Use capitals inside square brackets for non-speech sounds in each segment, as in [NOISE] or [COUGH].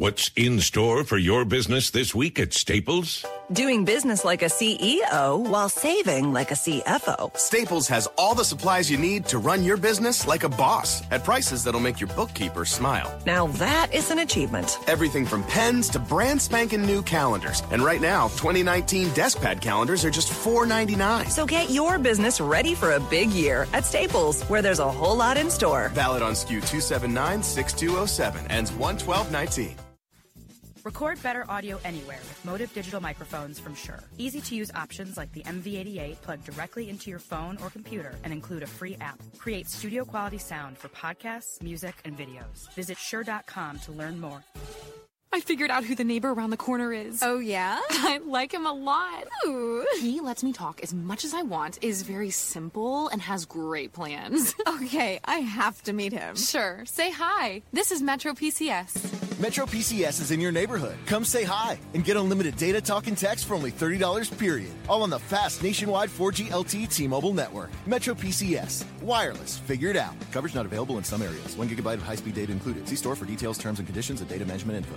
What's in store for your business this week at Staples? Doing business like a CEO while saving like a CFO. Staples has all the supplies you need to run your business like a boss at prices that'll make your bookkeeper smile. Now that is an achievement. Everything from pens to brand spanking new calendars. And right now, 2019 desk pad calendars are just $4.99. So get your business ready for a big year at Staples, where there's a whole lot in store. Valid on SKU 279 6207. Ends 11219. Record better audio anywhere with MOTIV digital microphones from Shure. Easy to use options like the MV88 plug directly into your phone or computer and include a free app. Create studio quality sound for podcasts, music, and videos. Visit Shure.com to learn more. I figured out who the neighbor around the corner is. Oh, yeah? [LAUGHS] I like him a lot. Ooh. He lets me talk as much as I want, is very simple, and has great plans. [LAUGHS] okay, I have to meet him. Sure. Say hi. This is Metro PCS. Metro PCS is in your neighborhood. Come say hi and get unlimited data, talk, and text for only $30 period. All on the fast nationwide 4G LTE T-Mobile network. Metro PCS. Wireless. Figured out. Coverage not available in some areas. One gigabyte of high-speed data included. See store for details, terms, and conditions, and data management info.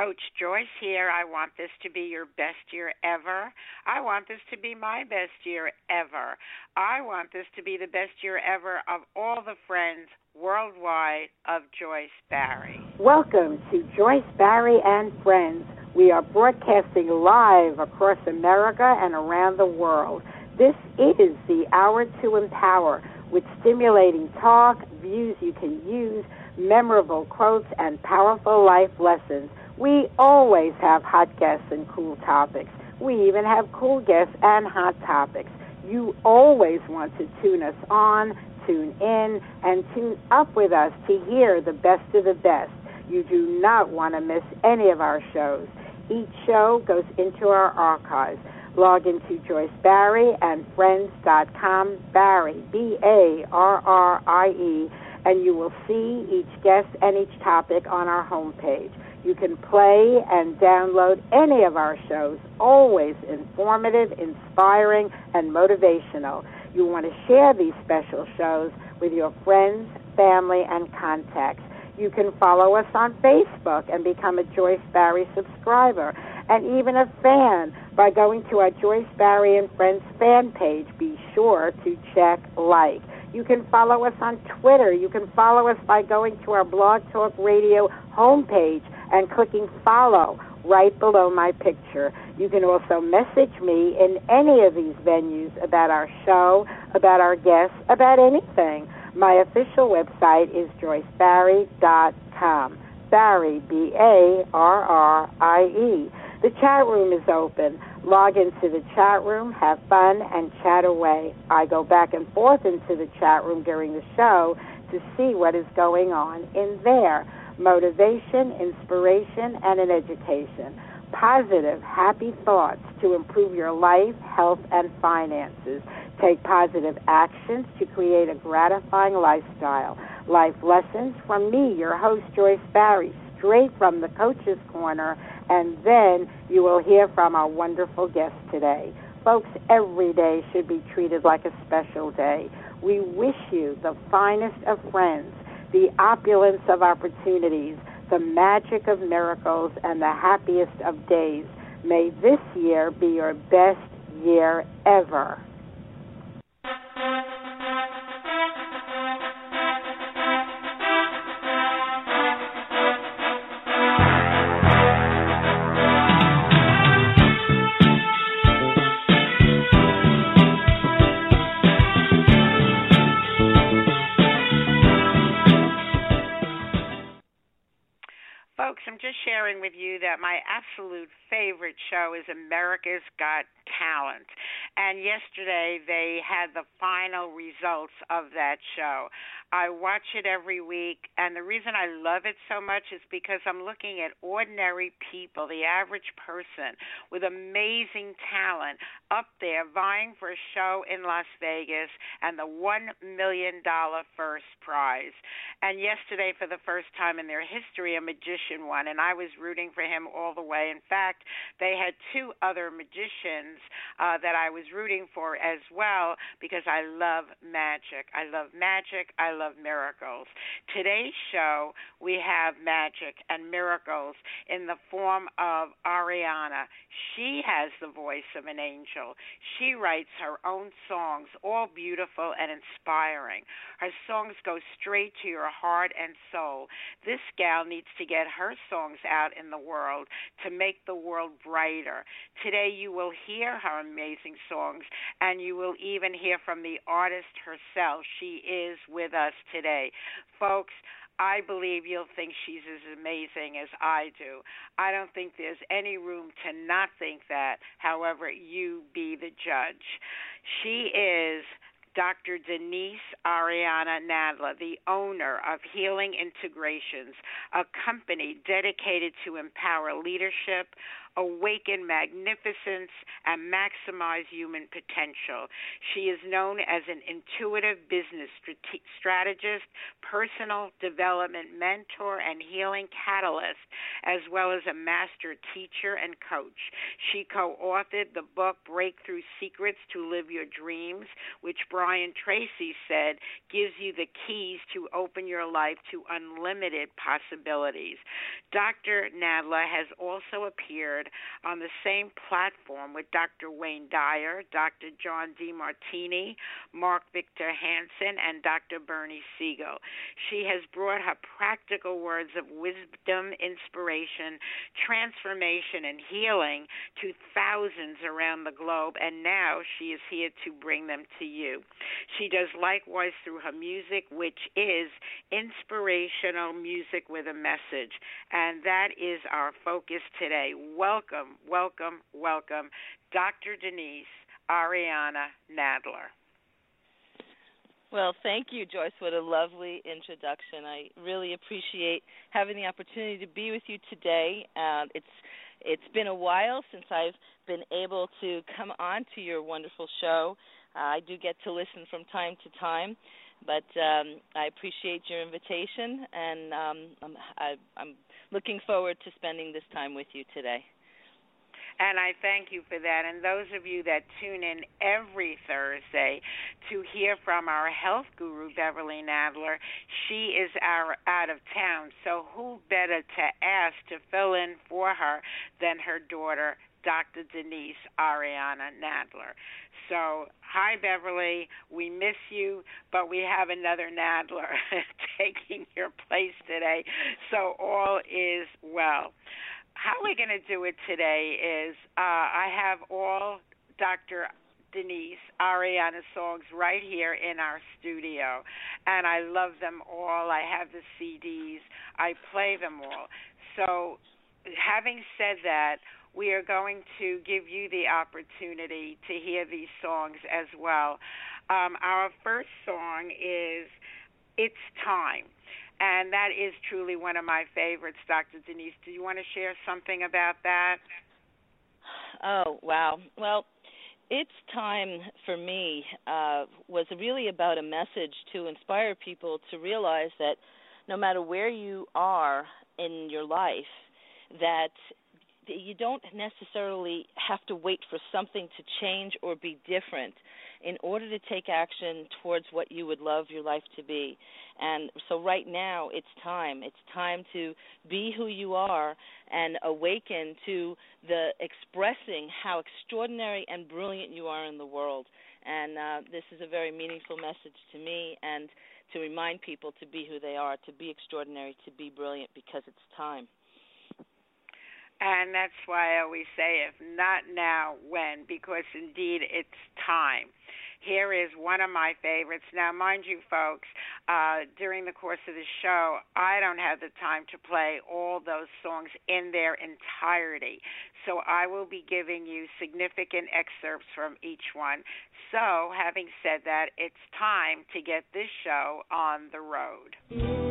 Coach Joyce here. I want this to be your best year ever. I want this to be my best year ever. I want this to be the best year ever of all the friends worldwide of Joyce Barrie. Welcome to Joyce Barrie and Friends. We are broadcasting live across America and around the world. This is the hour to empower with stimulating talk, views you can use, memorable quotes, and powerful life lessons. We always have hot guests and cool topics. We even have cool guests and hot topics. You always want to tune us on, tune in, and tune up with us to hear the best of the best. You do not want to miss any of our shows. Each show goes into our archives. Log into Joyce Barrie and Friends.com, Barrie, B A R R I E, and you will see each guest and each topic on our homepage. You can play and download any of our shows, always informative, inspiring, and motivational. You want to share these special shows with your friends, family, and contacts. You can follow us on Facebook and become a Joyce Barrie subscriber and even a fan by going to our Joyce Barrie and Friends fan page. Be sure to check like. You can follow us on Twitter. You can follow us by going to our Blog Talk Radio homepage and clicking follow right below my picture. You can also message me in any of these venues about our show, about our guests, about anything. My official website is joycebarrie.com. Barrie, B A R R I E. The chat room is open. Log into the chat room, have fun, and chat away. I go back and forth into the chat room during the show to see what is going on in there motivation, inspiration, and an education. Positive, happy thoughts to improve your life, health, and finances. Take positive actions to create a gratifying lifestyle. Life lessons from me, your host, Joyce Barrie, straight from the Coach's Corner, and then you will hear from our wonderful guest today. Folks, every day should be treated like a special day. We wish you the finest of friends the opulence of opportunities, the magic of miracles, and the happiest of days. May this year be your best year ever. just sharing with you that my absolute favorite show is America's Got Talent. And yesterday they had the final results of that show. I watch it every week, and the reason I love it so much is because I'm looking at ordinary people, the average person with amazing talent up there vying for a show in Las Vegas and the $1 million first prize. And yesterday, for the first time in their history, a magician won, and I was rooting for him all the way. In fact, they had two other magicians uh, that I was rooting for as well because I love magic. I love magic. I love miracles. Today's show, we have magic and miracles in the form of Ariahna. She has the voice of an angel. She writes her own songs, all beautiful and inspiring. Her songs go straight to your heart and soul. This gal needs to get her songs out in the world to make the world brighter. Today, you will hear her amazing songs, and you will even hear from the artist herself. She is with us today. Folks, I believe you'll think she's as amazing as I do. I don't think there's any room to not think that. However, you be the judge. She is Dr. Denise Ariahna Nadler, the owner of Healing Integrations, a company dedicated to empower leadership, awaken magnificence, and maximize human potential. She is known as an intuitive business strategist, personal development mentor, and healing catalyst, as well as a master teacher and coach. She co authored the book Breakthrough Secrets to Live Your Dreams, which Brian Tracy said gives you the keys to open your life to unlimited possibilities. Dr. Nadler has also appeared on the same platform with Dr. Wayne Dyer, Dr. John Demartini, Mark Victor Hansen, and Dr. Bernie Siegel. She has brought her practical words of wisdom, inspiration, transformation, and healing to thousands around the globe, and now she is here to bring them to you. She does likewise through her music, which is inspirational music with a message, and that is our focus today. Welcome welcome, welcome, welcome, Dr. Denise Ariahna Nadler. Well, thank you, Joyce. What a lovely introduction. I really appreciate having the opportunity to be with you today. Um, it's it's been a while since I've been able to come on to your wonderful show. Uh, I do get to listen from time to time, but um, I appreciate your invitation, and um, I'm, I, I'm looking forward to spending this time with you today. And I thank you for that. And those of you that tune in every Thursday to hear from our health guru, Beverly Nadler, she is our, out of town. So who better to ask to fill in for her than her daughter, Dr. Denise Ariahna Nadler. So, hi, Beverly. We miss you, but we have another Nadler [LAUGHS] taking your place today. So, all is well how we're going to do it today is uh, I have all Dr. Denise Ariahna songs right here in our studio, and I love them all. I have the CDs, I play them all. So, having said that, we are going to give you the opportunity to hear these songs as well. Um, our first song is It's Time and that is truly one of my favorites, Dr. Denise. Do you want to share something about that? Oh, wow. Well, it's time for me uh, was really about a message to inspire people to realize that no matter where you are in your life, that you don't necessarily have to wait for something to change or be different in order to take action towards what you would love your life to be. And so right now it's time. It's time to be who you are and awaken to the expressing how extraordinary and brilliant you are in the world. And uh, this is a very meaningful message to me and to remind people to be who they are, to be extraordinary, to be brilliant because it's time. And that's why I always say, if not now, when? Because indeed it's time. Here is one of my favorites. Now, mind you, folks, uh, during the course of the show, I don't have the time to play all those songs in their entirety. So I will be giving you significant excerpts from each one. So, having said that, it's time to get this show on the road.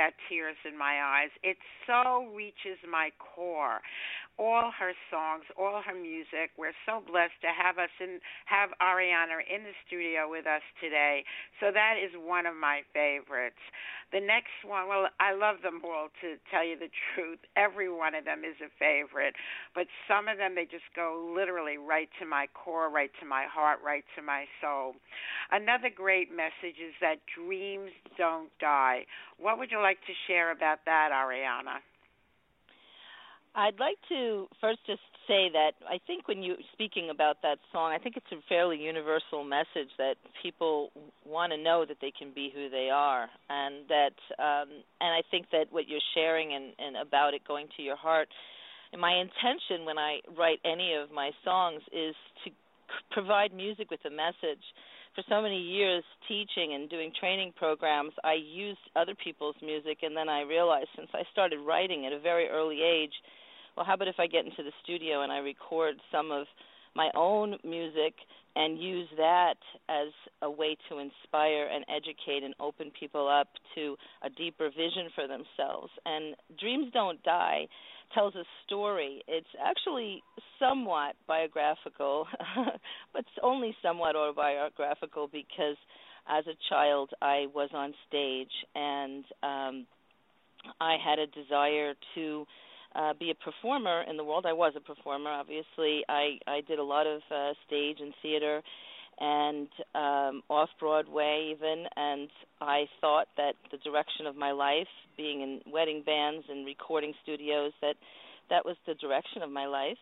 Without tears in my eyes. It so reaches my core all her songs, all her music. We're so blessed to have us and have Ariahna in the studio with us today. So that is one of my favorites. The next one, well, I love them all to tell you the truth. Every one of them is a favorite, but some of them they just go literally right to my core, right to my heart, right to my soul. Another great message is that dreams don't die. What would you like to share about that, Ariahna? I'd like to first just say that I think when you're speaking about that song, I think it's a fairly universal message that people want to know that they can be who they are, and that um, and I think that what you're sharing and, and about it going to your heart. And my intention when I write any of my songs is to provide music with a message. For so many years teaching and doing training programs, I used other people's music, and then I realized since I started writing at a very early age well, how about if I get into the studio and I record some of my own music and use that as a way to inspire and educate and open people up to a deeper vision for themselves. And Dreams Don't Die tells a story. It's actually somewhat biographical, [LAUGHS] but only somewhat autobiographical because as a child I was on stage and um I had a desire to uh, be a performer in the world. I was a performer, obviously. I I did a lot of uh, stage and theater, and um, off Broadway even. And I thought that the direction of my life, being in wedding bands and recording studios, that that was the direction of my life.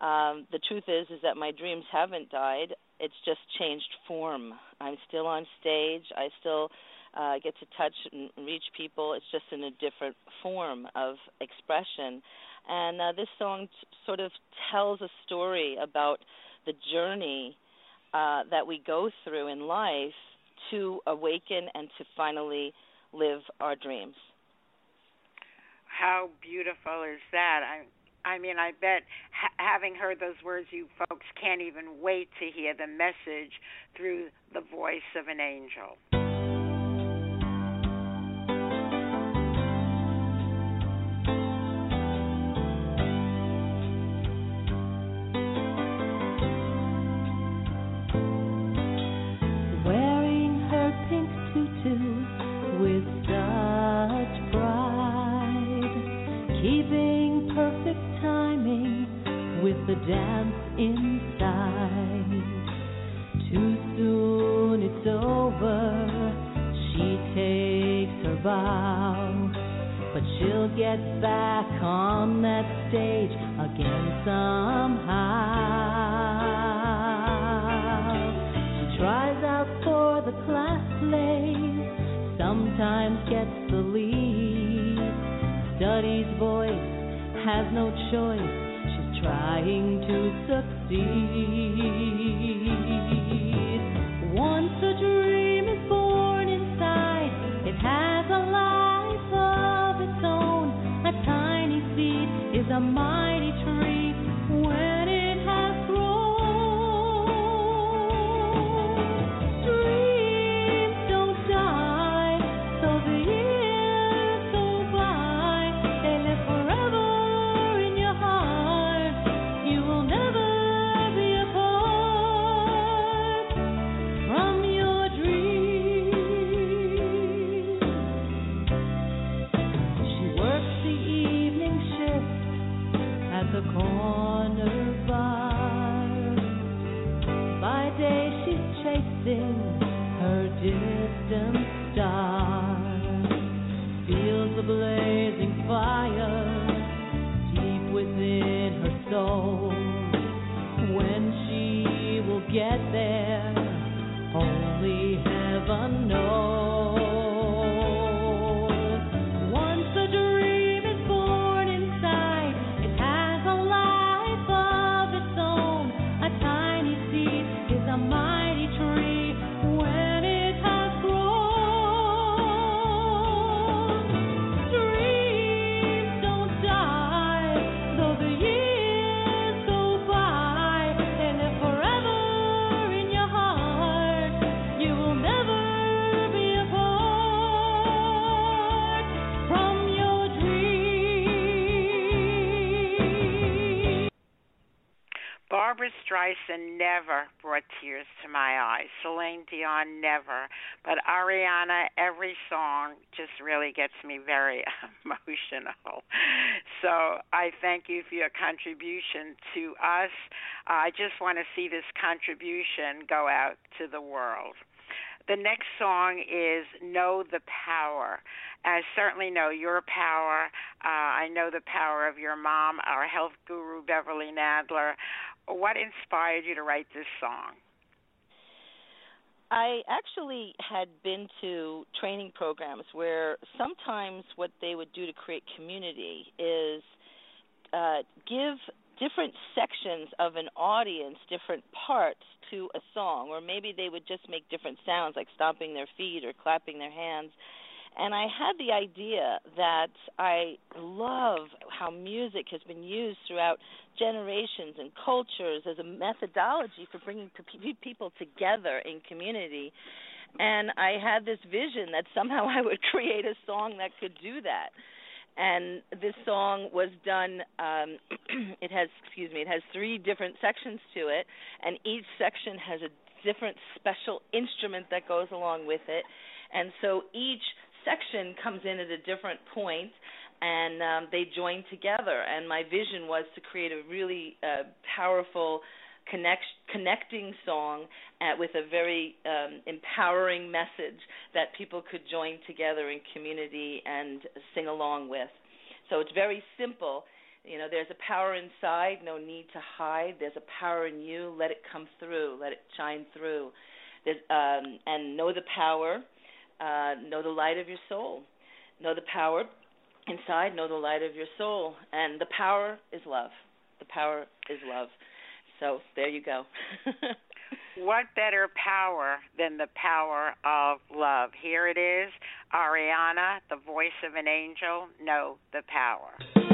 Um, the truth is, is that my dreams haven't died. It's just changed form. I'm still on stage. I still uh, get to touch and reach people. It's just in a different form of expression. And uh, this song t- sort of tells a story about the journey uh, that we go through in life to awaken and to finally live our dreams. How beautiful is that? I I mean, I bet ha- having heard those words, you folks can't even wait to hear the message through the voice of an angel. Is a mighty tree. When But Ariahna, every song just really gets me very [LAUGHS] emotional. So I thank you for your contribution to us. Uh, I just want to see this contribution go out to the world. The next song is Know the Power. I certainly know your power. Uh, I know the power of your mom, our health guru, Beverly Nadler. What inspired you to write this song? I actually had been to training programs where sometimes what they would do to create community is uh, give different sections of an audience different parts to a song, or maybe they would just make different sounds like stomping their feet or clapping their hands. And I had the idea that I love how music has been used throughout generations and cultures as a methodology for bringing people together in community. And I had this vision that somehow [LAUGHS] I would create a song that could do that. And this song was done. Um, [CLEARS THROAT] it has, excuse me, it has three different sections to it, and each section has a different special instrument that goes along with it. And so each section comes in at a different point and um, they join together. And my vision was to create a really uh, powerful connect, connecting song at, with a very um, empowering message that people could join together in community and sing along with. So it's very simple. You know there's a power inside no need to hide. There's a power in you. Let it come through. Let it shine through. Um, and know the power uh, know the light of your soul. Know the power inside, know the light of your soul. And the power is love. The power is love. So there you go. [LAUGHS] What better power than the power of love? Here it is Ariahna, the voice of an angel. Know the power.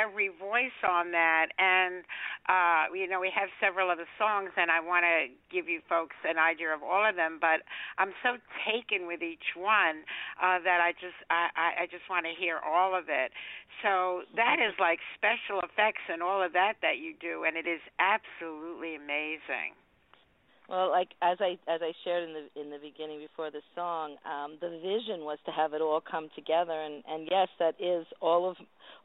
Every voice on that, and uh, you know, we have several other songs, and I want to give you folks an idea of all of them. But I'm so taken with each one uh, that I just, I, I, I just want to hear all of it. So that is like special effects and all of that that you do, and it is absolutely amazing. Well, like as I as I shared in the in the beginning before the song, um, the vision was to have it all come together, and and yes, that is all of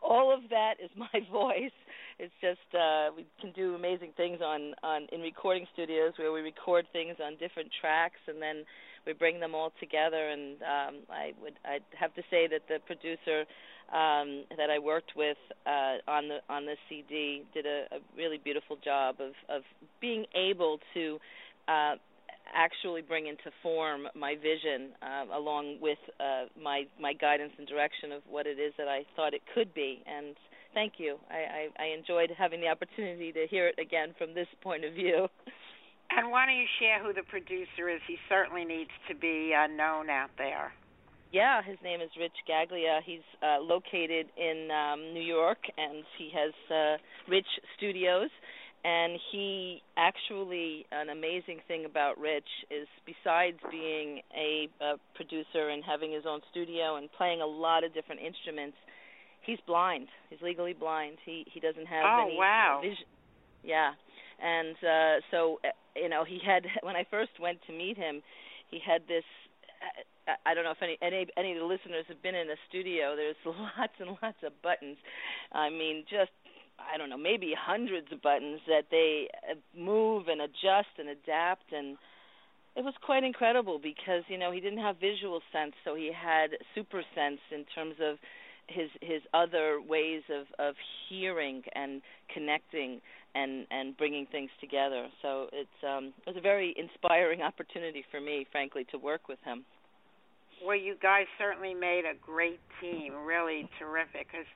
all of that is [LAUGHS] my voice. It's just uh, we can do amazing things on on in recording studios where we record things on different tracks, and then we bring them all together. And um, I would I'd have to say that the producer um, that I worked with uh, on the on the CD did a, a really beautiful job of of being able to. Uh, actually bring into form my vision uh, along with uh, my my guidance and direction of what it is that I thought it could be and thank you I, I, I enjoyed having the opportunity to hear it again from this point of view And why don't you share who the producer is? He certainly needs to be uh, known out there. Yeah, his name is Rich Gaglia. He's uh, located in um, New York, and he has uh, Rich Studios. And he actually, an amazing thing about Rich is, besides being a, a producer and having his own studio and playing a lot of different instruments, he's blind. He's legally blind. He he doesn't have Oh, any wow. vision. Yeah, and uh, so uh, you know, he had [LAUGHS] when I first went to meet him, he had this. uh, I don't know if any any any of the listeners have been in a studio. There's [LAUGHS] lots and lots of buttons. I mean, just I don't know, maybe hundreds of buttons that they uh, move and adjust and adapt and it was quite incredible because you know he didn't have visual sense so he had super sense in terms of his his other ways of of hearing and connecting and and bringing things together. So it's um it was a very inspiring [LAUGHS] opportunity for me frankly to work with him Well, you guys certainly made a great team, really terrific, because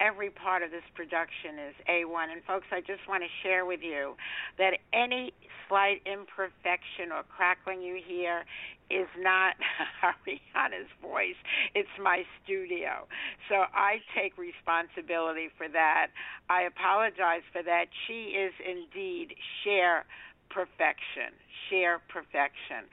every part of this production is A1. And, folks, I just want to share with you that any slight imperfection or crackling you hear is not [LAUGHS] Ariahna's voice, it's my studio. So I take responsibility for that. I apologize for that. She is indeed share perfection, share perfection.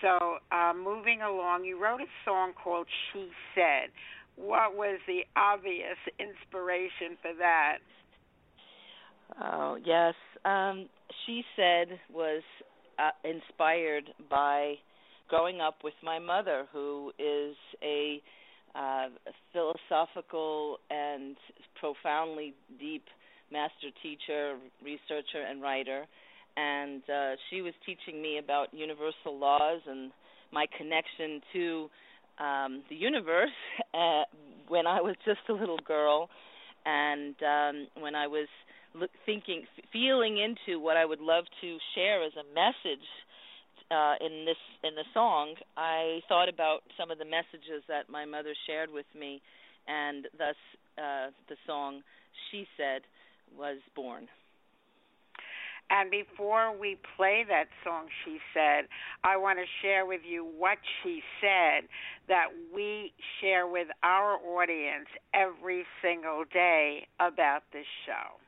So, uh, moving along, you wrote a song called She Said. What was the obvious inspiration for that? Oh yes, um, she said was uh, inspired by growing up with my mother, who is a uh, philosophical and profoundly deep master teacher, researcher, and writer. And uh, she was teaching me about universal laws and my connection to um, the universe [LAUGHS] uh, when I was just a little girl, and um, when I was thinking, feeling into what I would love to share as a message uh, in this in the song, I thought about some of the messages that my mother shared with me, and thus uh, the song "She Said" was born. And before we play that song, she said, I want to share with you what she said that we share with our audience every single day about this show.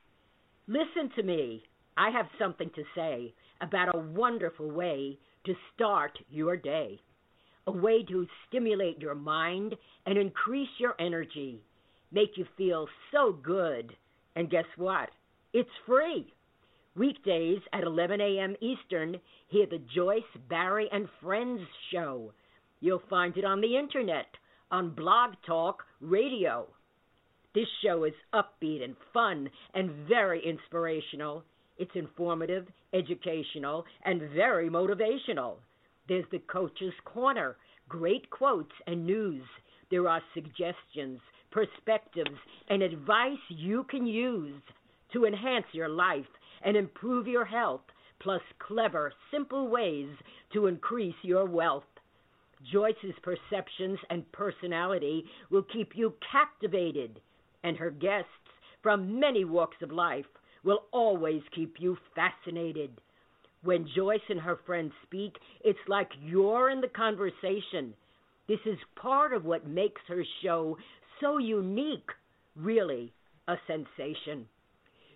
Listen to me. I have something to say about a wonderful way to start your day. A way to stimulate your mind and increase your energy, make you feel so good. And guess what? It's free. Weekdays at 11 a.m. Eastern, hear the Joyce, Barrie, and Friends show. You'll find it on the internet, on Blog Talk Radio. This show is upbeat and fun and very inspirational. It's informative, educational, and very motivational. There's the Coach's Corner, great quotes and news. There are suggestions, perspectives, and advice you can use to enhance your life and improve your health, plus clever, simple ways to increase your wealth. Joyce's perceptions and personality will keep you captivated, and her guests from many walks of life will always keep you fascinated. When Joyce and her friends speak, it's like you're in the conversation. This is part of what makes her show so unique, really a sensation.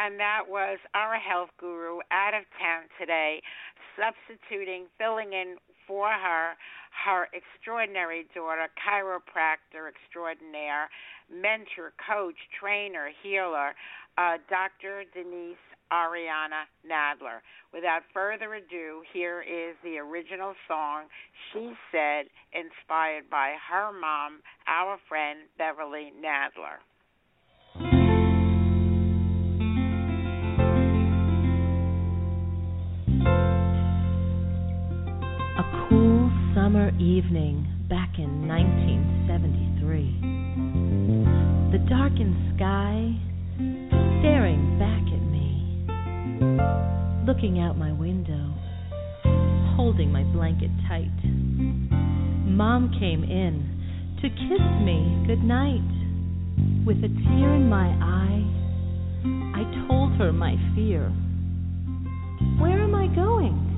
And that was our health guru out of town today, substituting, filling in for her, her extraordinary daughter, chiropractor extraordinaire, mentor, coach, trainer, healer, uh, Dr. Denise Ariahna Nadler. Without further ado, here is the original song she said, inspired by her mom, our friend Beverly Nadler. Evening back in 1973. The darkened sky staring back at me. Looking out my window, holding my blanket tight. Mom came in to kiss me good night. With a tear in my eye, I told her my fear. Where am I going?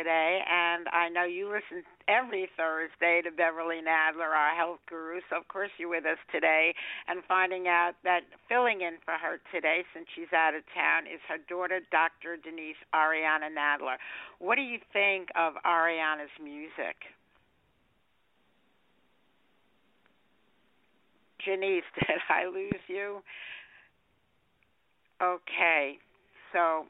Today, and I know you listen every Thursday to Beverly Nadler, our health guru. So, of course, you're with us today. And finding out that filling in for her today, since she's out of town, is her daughter, Dr. Denise Ariahna Nadler. What do you think of Ariahna's music? Janice, [LAUGHS] did I lose you? Okay, so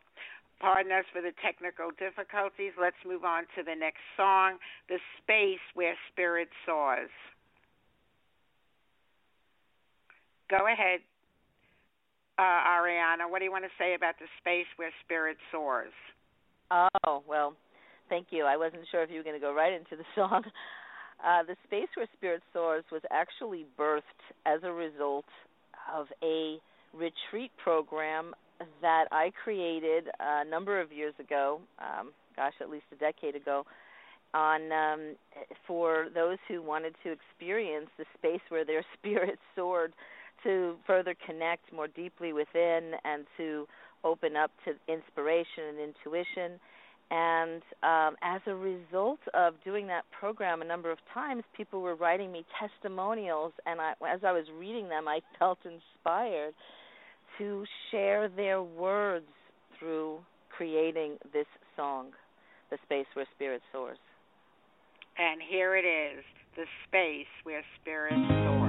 pardon us for the technical difficulties. Let's move on to the next song, The Space Where Spirit Soars. Go ahead, uh, Ariahna. What do you want to say about the space where spirit soars? Oh, well, thank you. I wasn't sure if you were going to go right into the [LAUGHS] song. Uh, the Space Where Spirit Soars was actually birthed as a result of a retreat program that I created a number of years ago, um, gosh, at least a decade ago, on um, for those who wanted to experience the space where their [LAUGHS] spirit soared to further connect more deeply within and to open up to inspiration and intuition. And um, as a result of doing that program a number of times, people were writing me testimonials, and I, as I was reading them, I [LAUGHS] felt inspired to share their words through creating this song, The Space Where Spirit Soars. And here it is The Space Where Spirit Soars.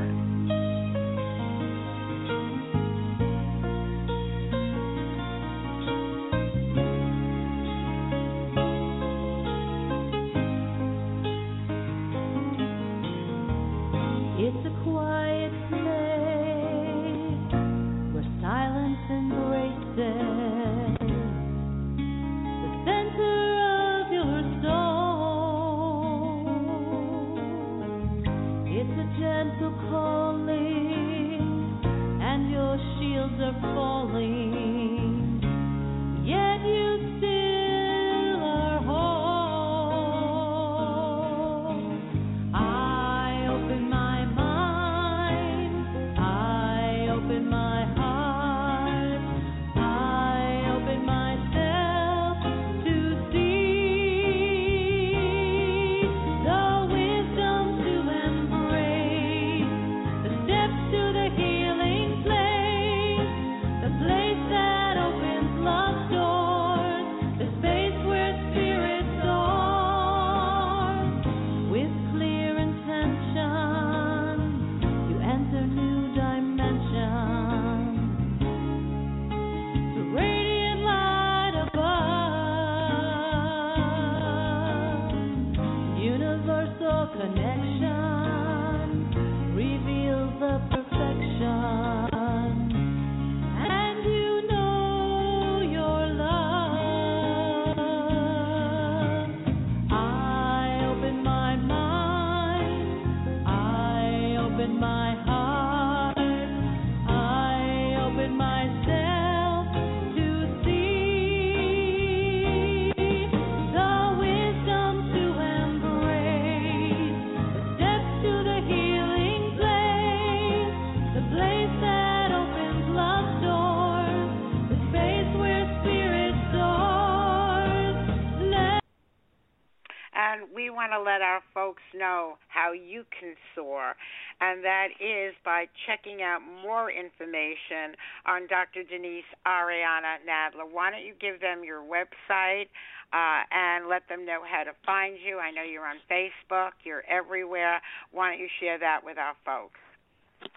That is by checking out more information on Dr. Denise Ariahna Nadler. Why don't you give them your website uh, and let them know how to find you? I know you're on Facebook, you're everywhere. Why don't you share that with our folks?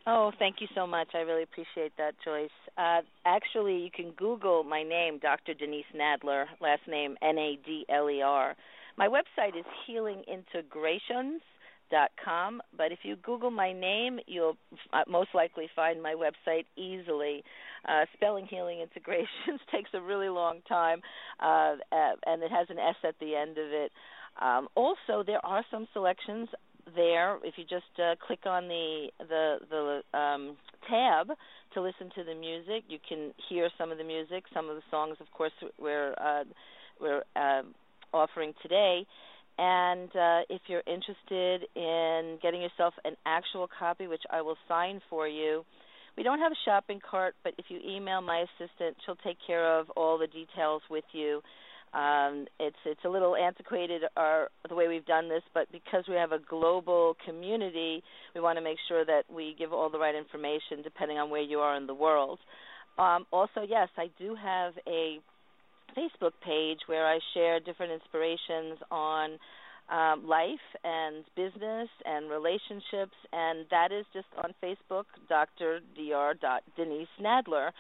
Oh, thank you so much. I really appreciate that, Joyce. Uh, actually, you can Google my name, Dr. Denise Nadler, last name N A D L E R. My website is healingintegrations.com, but if you Google my name, you'll uh, most likely find my website easily. Uh, spelling healing integrations [LAUGHS] takes a really long time, uh, and it has an S at the end of it. Um, also, there are some selections there. If you just uh, click on the the the um, tab to listen to the music, you can hear some of the music. Some of the songs, of course, we're uh, we're uh, offering today. And uh, if you're interested in getting yourself an actual copy, which I will sign for you, we don't have a shopping cart, but if you email my assistant, she'll take care of all the details with you. Um, it's it's a little antiquated our the way we've done this, but because we have a global community, we want to make sure that we give all the right information depending on where you are in the world. Um, also, yes, I do have a Facebook page where I share different inspirations on um, life and business and relationships, and that is just on Facebook, Dr. Dr. Denise Nadler.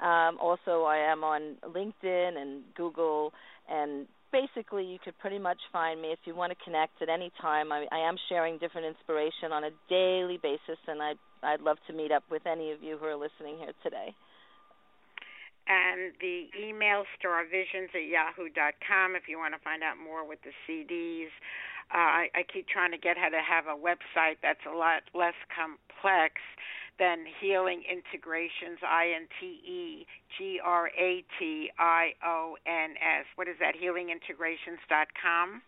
Um, also, I am on LinkedIn and Google, and basically, you could pretty much find me if you want to connect at any time. I, I am sharing different inspiration on a daily basis, and I'd I'd love to meet up with any of you who are listening here today. And the email starvisions at yahoo.com if you want to find out more with the CDs. Uh, I, I keep trying to get her to have a website that's a lot less complex than Healing Integrations, I N T E G R A T I O N S. What is that? HealingIntegrations.com?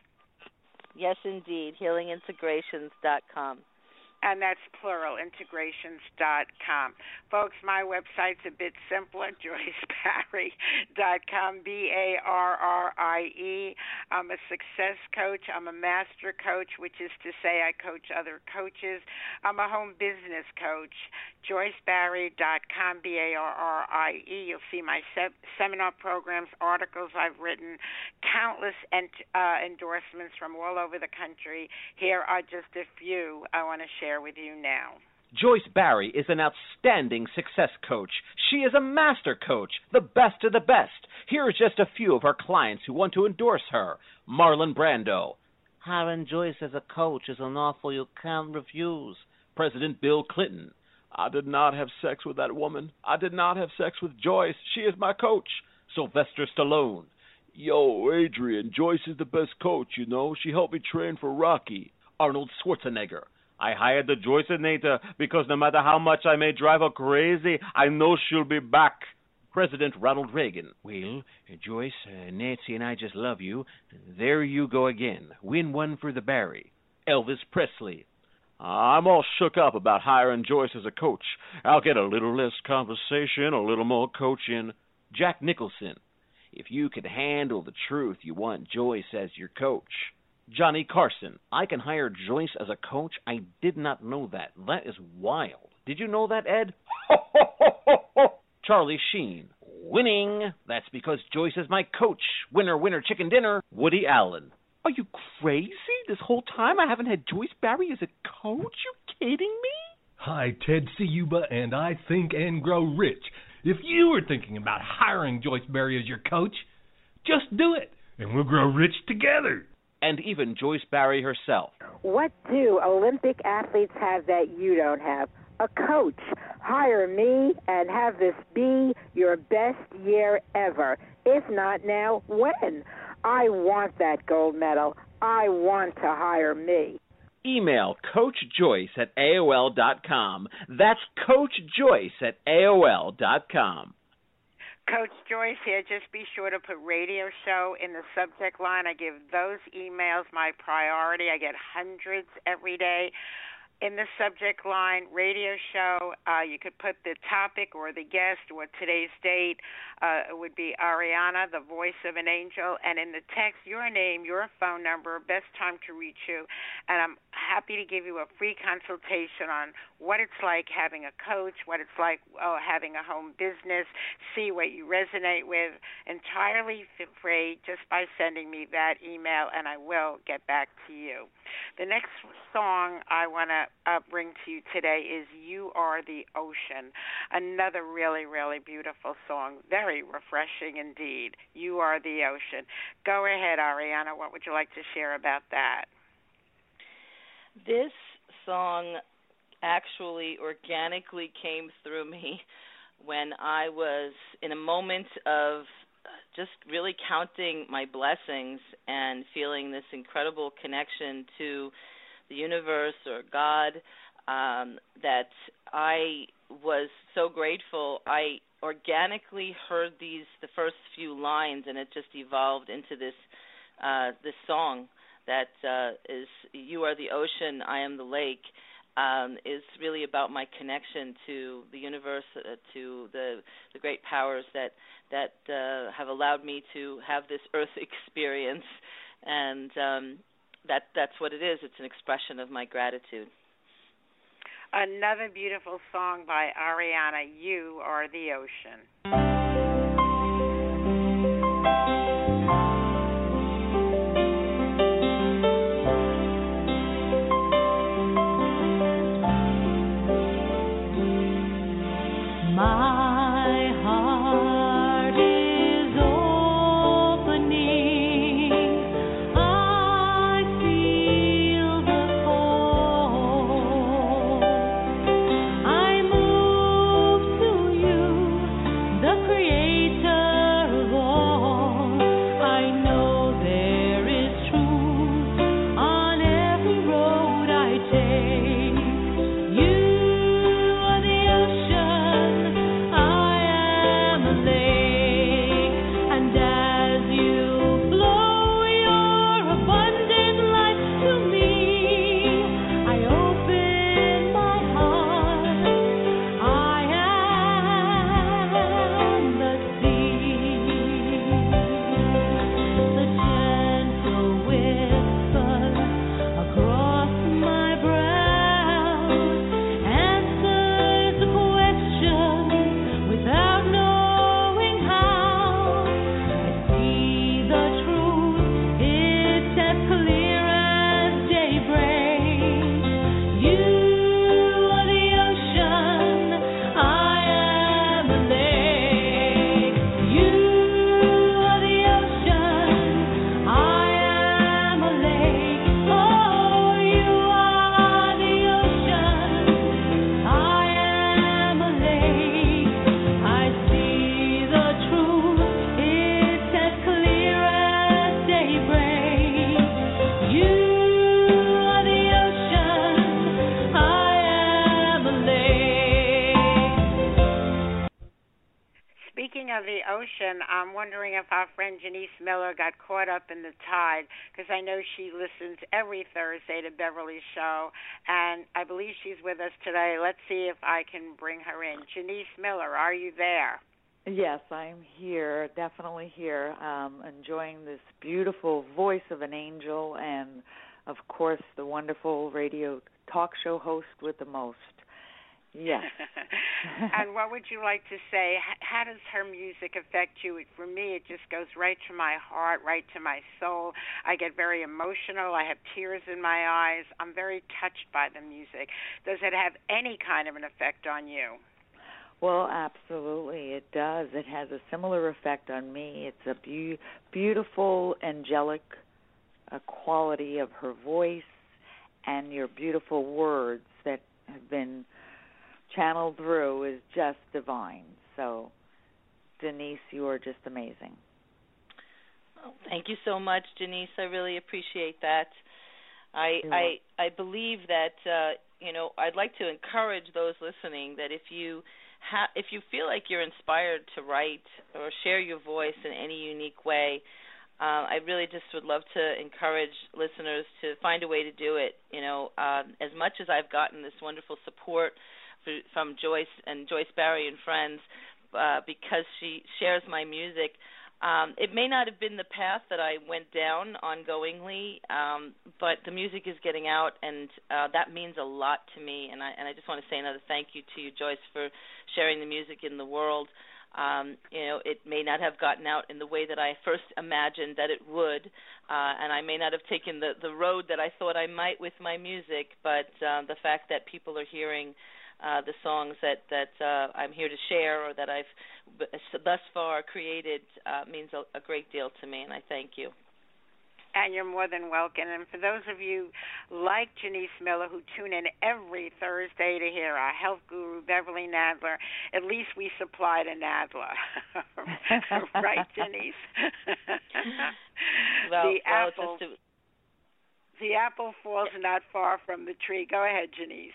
Yes, indeed, healingintegrations.com. and that's plural, integrations.com. Folks, my website's a bit simpler, [LAUGHS] joycebarrie.com, B A R R I E. I'm a success coach, I'm a master coach, which is to say, I coach other coaches. I'm a home business coach, joycebarrie.com, B A R R I E. You'll see my se- seminar programs, articles I've written, countless ent- uh, endorsements from all over the country. Here are just a few I want to share with you now. Joyce Barrie is an outstanding success coach. She is a master coach, the best of the best. Here are just a few of her clients who want to endorse her. Marlon Brando. Hiring Joyce as a coach is an offer you can't refuse. President Bill Clinton. I did not have sex with that woman. I did not have sex with Joyce. She is my coach. Sylvester Stallone. Yo, Adrian, Joyce is the best coach, you know. She helped me train for Rocky. Arnold Schwarzenegger. I hired the Joyceinator because no matter how much I may drive her crazy, I know she'll be back. President Ronald Reagan. Well, Joyce, uh, Nancy and I just love you. There you go again. Win one for the Barrie. Elvis Presley. I'm all shook up about hiring Joyce as a coach. I'll get a little less conversation, a little more coaching. Jack Nicholson. If you can handle the truth, you want Joyce as your coach. Johnny Carson. I can hire Joyce as a coach. I did not know that. That is wild. Did you know that, Ed? [LAUGHS] Charlie Sheen. Winning. That's because Joyce is my coach. Winner, winner, chicken dinner. Woody Allen. Are you crazy? This whole time I haven't had Joyce Barrie as a coach? You kidding me? Hi, Ted Ciuba, and I think and grow rich. If you were thinking about hiring Joyce Barrie as your coach, just do it, and we'll grow rich together. And even Joyce Barrie herself. What do Olympic athletes have that you don't have? A coach. Hire me and have this be your best year ever. If not now, when? I want that gold medal. I want to hire me. Email Coach Joyce at AOL.com. That's Coach Joyce at AOL.com. Coach Joyce here. Just be sure to put radio show in the subject line. I give those emails my priority. I get hundreds every day. In the subject line, radio show, uh, you could put the topic or the guest or today's date. Uh, it would be Ariahna, the voice of an angel. And in the text, your name, your phone number, best time to reach you. And I'm happy to give you a free consultation on what it's like having a coach, what it's like oh, having a home business, see what you resonate with. Entirely free just by sending me that email, and I will get back to you. The next song I want to uh, bring to you today is You Are the Ocean. Another really, really beautiful song. Very refreshing indeed. You Are the Ocean. Go ahead, Ariahna. What would you like to share about that? This song actually organically came through me when I was in a moment of just really counting my blessings and feeling this incredible connection to the universe or God um, that I was so grateful. I organically heard these the first few lines, and it just evolved into this uh, this song that uh, is "You are the ocean, I am the lake." Um, is really about my connection to the universe, uh, to the the great powers that that uh, have allowed me to have this [LAUGHS] Earth experience, and um, that that's what it is. It's an expression of my gratitude. Another beautiful song by Ariahna. You are the ocean. Speaking of the ocean, I'm wondering if our friend Janice Miller got caught up in the tide because I know she listens every Thursday to Beverly's show, and I believe she's with us today. Let's see if I can bring her in. Janice Miller, are you there? Yes, I'm here, definitely here, um, enjoying this beautiful voice of an angel and, of course, the wonderful radio talk show host with the most. Yes. [LAUGHS] and what would you like to say? How does her music affect you? For me, it just goes right to my heart, right to my soul. I get very emotional. I have tears in my eyes. I'm very touched by the music. Does it have any kind of an effect on you? Well, absolutely, it does. It has a similar effect on me. It's a beau- beautiful, angelic uh, quality of her voice and your beautiful words that have been channeled through is just divine. So, Denise, you are just amazing. Well, thank you so much, Denise. I really appreciate that. I You're I I believe that uh, you know I'd like to encourage those listening that if you ha- if you feel like you're inspired to write or share your voice in any unique way, uh, I really just would love to encourage listeners to find a way to do it. You know, um, as much as I've gotten this wonderful support from Joyce and Joyce Barrie and friends uh, because she shares my music. Um, it may not have been the path that I went down ongoingly, um, but the music is getting out, and uh, that means a lot to me. And I and I just want to say another thank you to you, Joyce, for sharing the music in the world. Um, you know, it may not have gotten out in the way that I first imagined that it would, uh, and I may not have taken the the road that I thought I might with my music. But uh, the fact that people are hearing uh, the songs that that uh, I'm here to share or that I've thus far created uh, means a, a great deal to me, and I thank you. And you're more than welcome. And for those of you like Janice Miller who tune in every Thursday to hear our health guru, Beverly Nadler, at least we supplied a Nadler. [LAUGHS] right, Janice? Well, the well, apple to, the apple falls not far from the tree. Go ahead, Janice.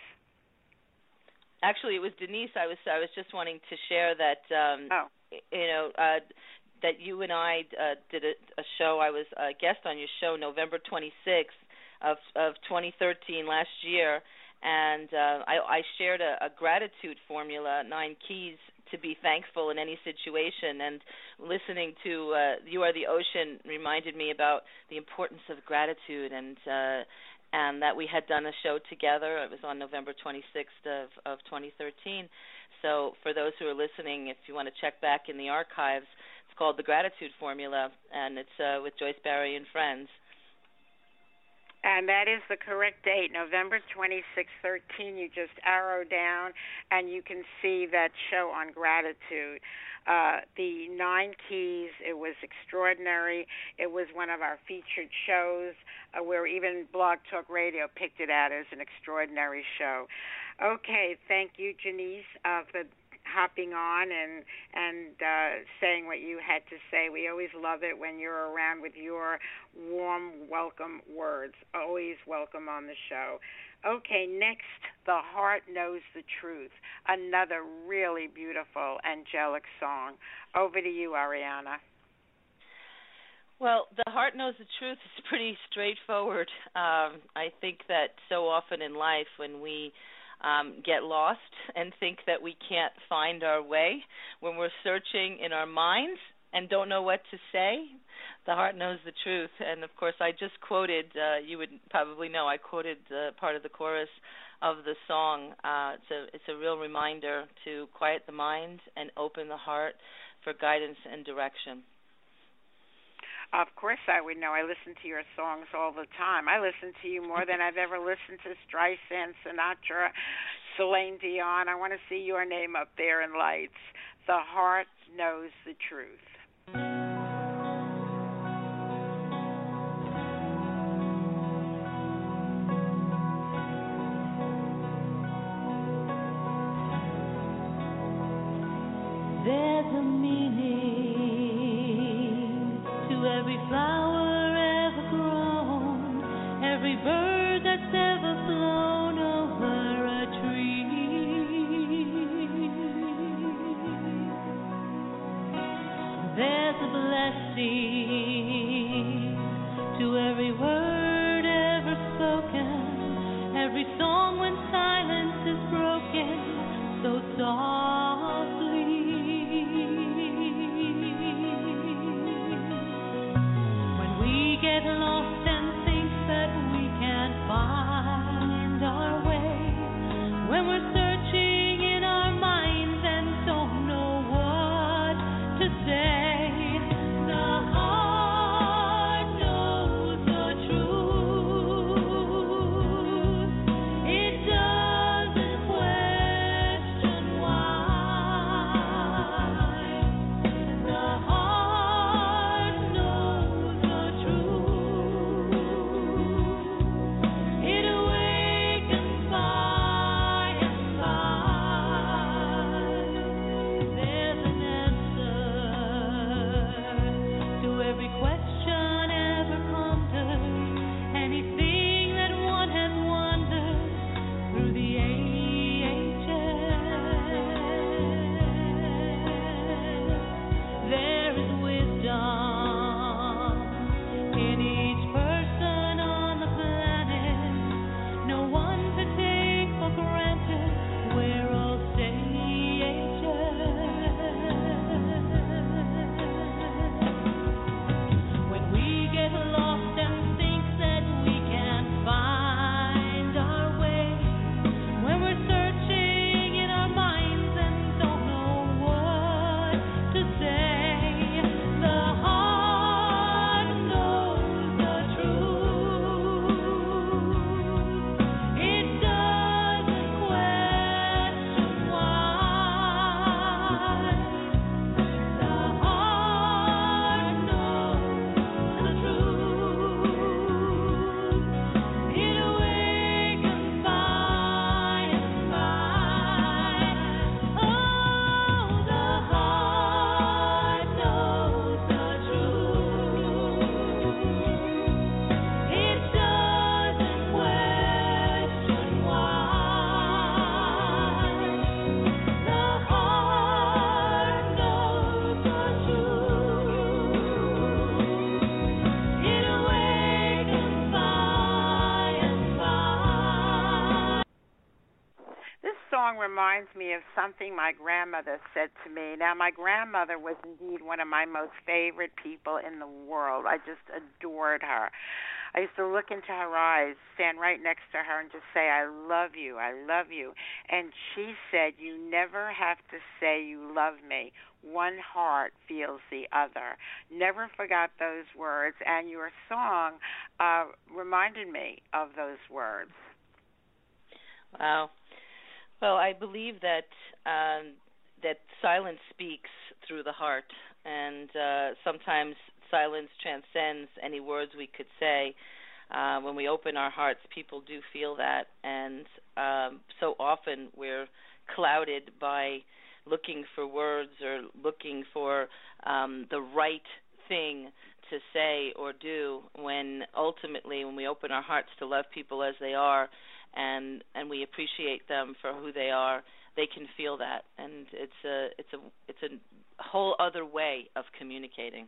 Actually, it was Denise. I was I was just wanting to share that um, Oh. you know uh, that you and I uh, did a, a show. I was a guest on your show November 26th of of 2013 last year, and uh, I, I shared a, a gratitude formula, nine keys to be thankful in any situation. And listening to uh, "You Are the Ocean" reminded me about the importance of gratitude and. Uh, and that we had done a show together. It was on November 26th of, of 2013. So for those who are listening, if you want to check back in the archives, it's called The Gratitude Formula, and it's uh, with Joyce Barrie and friends. And that is the correct date, November 26, 13. You just arrow down, and you can see that show on gratitude. Uh, the Nine Keys, it was extraordinary. It was one of our featured shows uh, where even Blog Talk Radio picked it out as an extraordinary show. Okay, thank you, Janice, uh, for hopping on and and uh, saying what you had to say. We always love it when you're around with your warm, welcome words. Always welcome on the show. Okay, next, The Heart Knows the Truth. Another really beautiful angelic song. Over to you, Ariahna. Well, the heart knows the truth is pretty straightforward. Um, I think that so often in life, when we um, get lost and think that we can't find our way, when we're searching in our minds and don't know what to say, the heart knows the truth. And of course, I just quoted, uh, you would probably know, I quoted uh, part of the chorus of the song. Uh, it's a it's a real reminder to quiet the mind and open the heart for guidance and direction. Of course, I would know. I listen to your songs all the time. I listen to you more than I've ever listened to Streisand, Sinatra, Celine Dion. I want to see your name up there in lights. The heart knows the truth. Something my grandmother said to me. Now, my grandmother was indeed one of my most favorite people in the world. I just adored her. I used to look into her eyes, stand right next to her, and just say, I love you, I love you. And she said, You never have to say you love me. One heart feels the other. Never forgot those words, and your song uh, reminded me of those words. Wow. Well, I believe that um, that silence speaks through the heart, and uh, sometimes silence transcends any words we could say. Uh, when we open our hearts, people do feel that, and um, so often we're clouded by looking for words or looking for um, the right thing to say or do. When ultimately, when we open our hearts to love people as they are, and and we appreciate them for who they are, they can feel that, and it's a it's a it's a whole other way of communicating.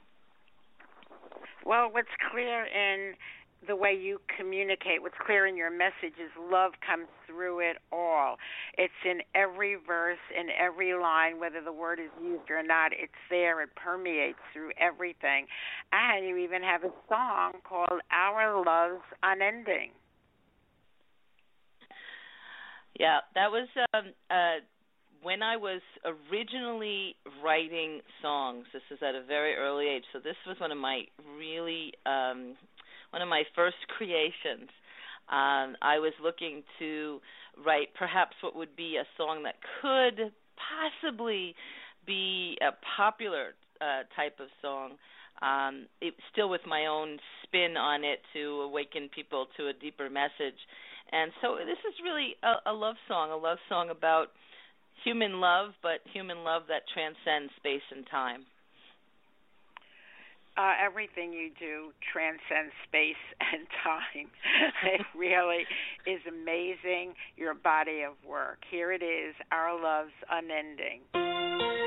Well, what's clear in the way you communicate, what's clear in your message is love comes through it all. It's in every verse, in every line, whether the word is used or not, it's there, it permeates through everything. And you even have a song called Our Love's Unending. Yeah, that was um, uh, when I was originally writing songs. This is at a very early age, so this was one of my really um, one of my first [LAUGHS] creations. Um, I was looking to write perhaps what would be a song that could possibly be a popular uh, type of song. Um, it, still with my own spin on it to awaken people to a deeper message. And so this is really a, a love song, a love song about human love, but human love that transcends space and time. Uh, everything you do transcends space [LAUGHS] and time. it really is amazing, your body of work. Here it is, Our Love's Unending.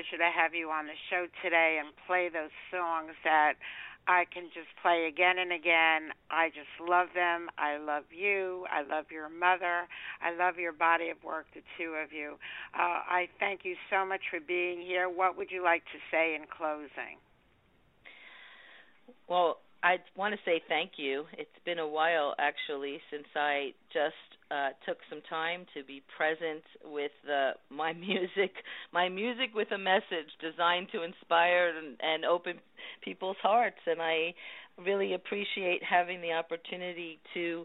Pleasure to have you on the show today and play those songs that I can just play again and again. I just love them. I love you. I love your mother. I love your body of work, the two of you. Uh, I thank you so much for being here. What would you like to say in closing? Well, I want to say thank you. It's been a while actually since I just uh, took some time to be present with the, my [LAUGHS] music, my music with a message designed to inspire and, and open people's hearts. And I really appreciate having the opportunity to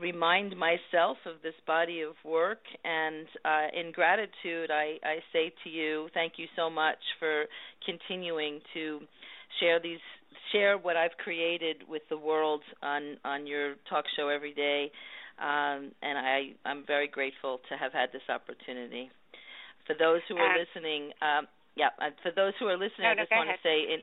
remind myself of this body of work. And uh, in gratitude, I, I say to you, thank you so much for continuing to share these share what I've created with the world on on your talk show every day, um, and I I'm very grateful to have had this opportunity. For those who are Uh, listening, um, yeah, uh, for those who are listening, No, I just want ahead. to say in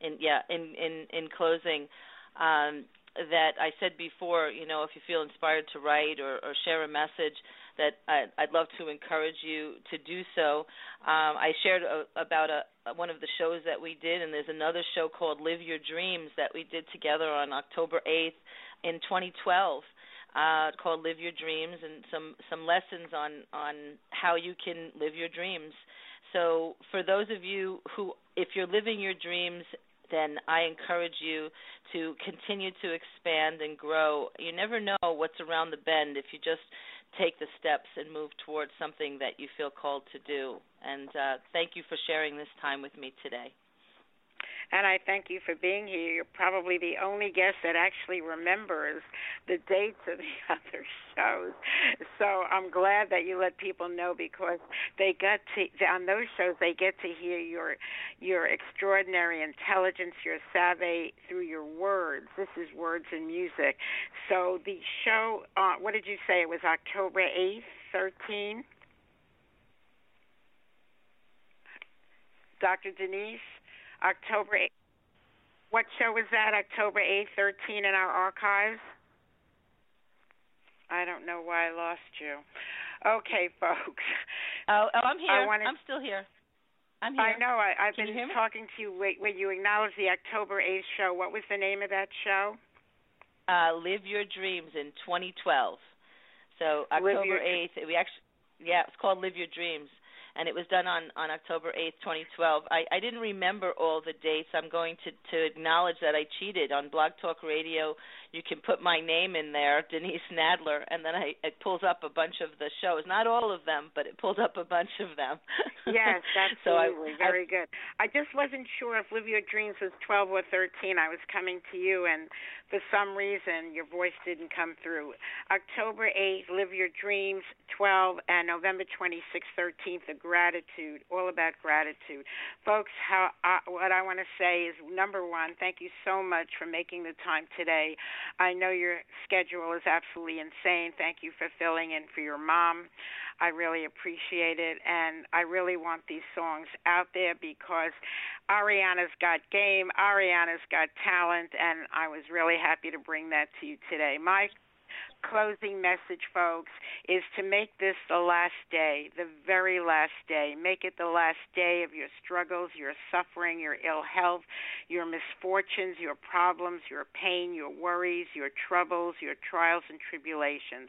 in yeah in in in closing. Um, that I said before, you know, if you feel inspired to write or, or share a message, that I, I'd love to encourage you to do so. Um, I shared a, about a, one of the shows that we did, and there's another show called Live Your Dreams that we did together on October 8th in 2012. Uh, called Live Your Dreams, and some some lessons on on how you can live your dreams. So for those of you who, if you're living your dreams then I encourage you to continue to expand and grow. You never know what's around the bend if you just take the steps and move towards something that you feel called to do. And uh, thank you for sharing this time with me today. And I thank you for being here. You're probably the only guest that actually remembers the dates of the [LAUGHS] other shows. So I'm glad that you let people know because they got to on those shows they get to hear your your extraordinary intelligence, your savvy through your words. This is words and music. So the show, uh, what did you say? It was October 8th, 13. Dr. Denise, October 8th. What show was that? October 8th, 13 in our archives? I don't know why I lost you. Okay, [LAUGHS] folks. Oh, oh I'm here. I wanted, I'm still here. I'm here. I know. I, I've Can been talking to you when when you acknowledged the October 8th show. What was the name of that show? Uh, Live Your Dreams in 2012. So October Your- 8th, we actually yeah, it's called Live Your Dreams and it was done on on October 8th, 2012. I I didn't remember all the dates. I'm going to to acknowledge that I cheated on Blog Talk Radio. You can put my name in there, Denise Nadler, and then I it pulls up a bunch of the shows. Not all of them, but it pulls up a bunch of them. [LAUGHS] Yes, so I, absolutely. I, Very good. I just wasn't sure if Live Your Dreams was 12 or 13. I was coming to you, and for some reason, your voice didn't come through. October 8th, Live Your Dreams, 12, and November 26th, 13th, the gratitude, all about gratitude. Folks, how I, what I want to say is number one, thank you so much for making the time today. I know your schedule is absolutely insane. Thank you for filling in for your mom. I really appreciate it, and I really want these songs out there because Ariahna's got game, Ariahna's got talent, and I was really happy to bring that to you today. My closing message, folks, is to make this the last day, the very last day. Make it the last day of your struggles, your suffering, your ill health, your misfortunes, your problems, your pain, your worries, your troubles, your trials and tribulations.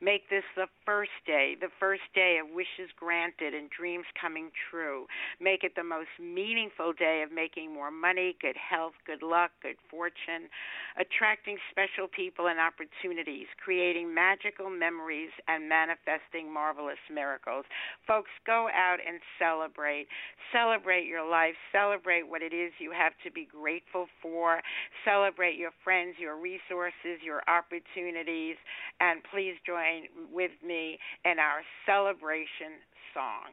Make this the first day, the first day of wishes granted and dreams coming true. Make it the most meaningful day of making more money, good health, good luck, good fortune, attracting special people and opportunities, creating magical memories, and manifesting marvelous miracles. Folks, go out and celebrate. Celebrate your life. Celebrate what it is you have to be grateful for. Celebrate your friends, your resources, your opportunities, and please join with me in our celebration song.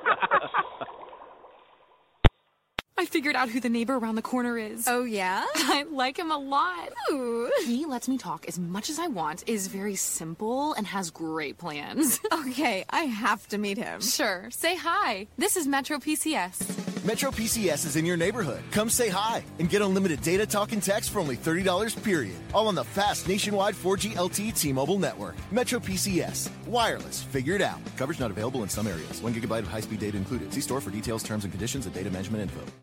I figured out who the neighbor around the corner is. Oh, yeah? [LAUGHS] I like him a lot. Ooh. He lets me talk as much as I want, is very simple, and has great plans. [LAUGHS] Okay, I have to meet him. Sure. Say hi. This is Metro PCS. Metro PCS is in your neighborhood. Come say hi and get unlimited data, talk, and text for only $30 period. All on the fast nationwide 4G LTE T-Mobile network. Metro PCS. Wireless. Figure it out. Coverage not available in some areas. One gigabyte of high-speed data included. See store for details, terms, and conditions, and data management info.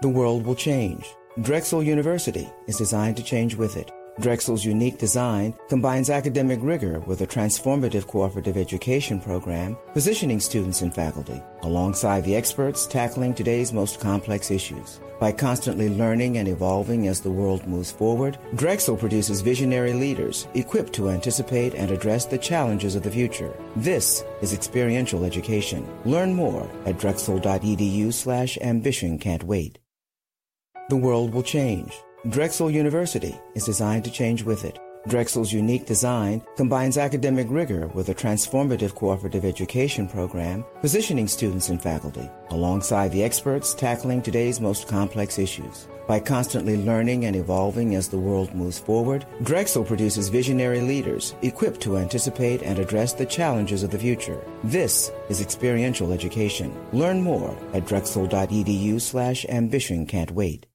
The world will change. Drexel University is designed to change with it. Drexel's unique design combines academic rigor with a transformative cooperative education program, positioning students and faculty alongside the experts tackling today's most complex issues. By constantly learning and evolving as the world moves forward, Drexel produces visionary leaders equipped to anticipate and address the challenges of the future. This is experiential education. Learn more at drexel.edu slash ambition can't wait. The world will change. Drexel University is designed to change with it. Drexel's unique design combines academic rigor with a transformative cooperative education program, positioning students and faculty alongside the experts tackling today's most complex issues. By constantly learning and evolving as the world moves forward, Drexel produces visionary leaders equipped to anticipate and address the challenges of the future. This is experiential education. Learn more at drexel.edu slash ambition can't wait.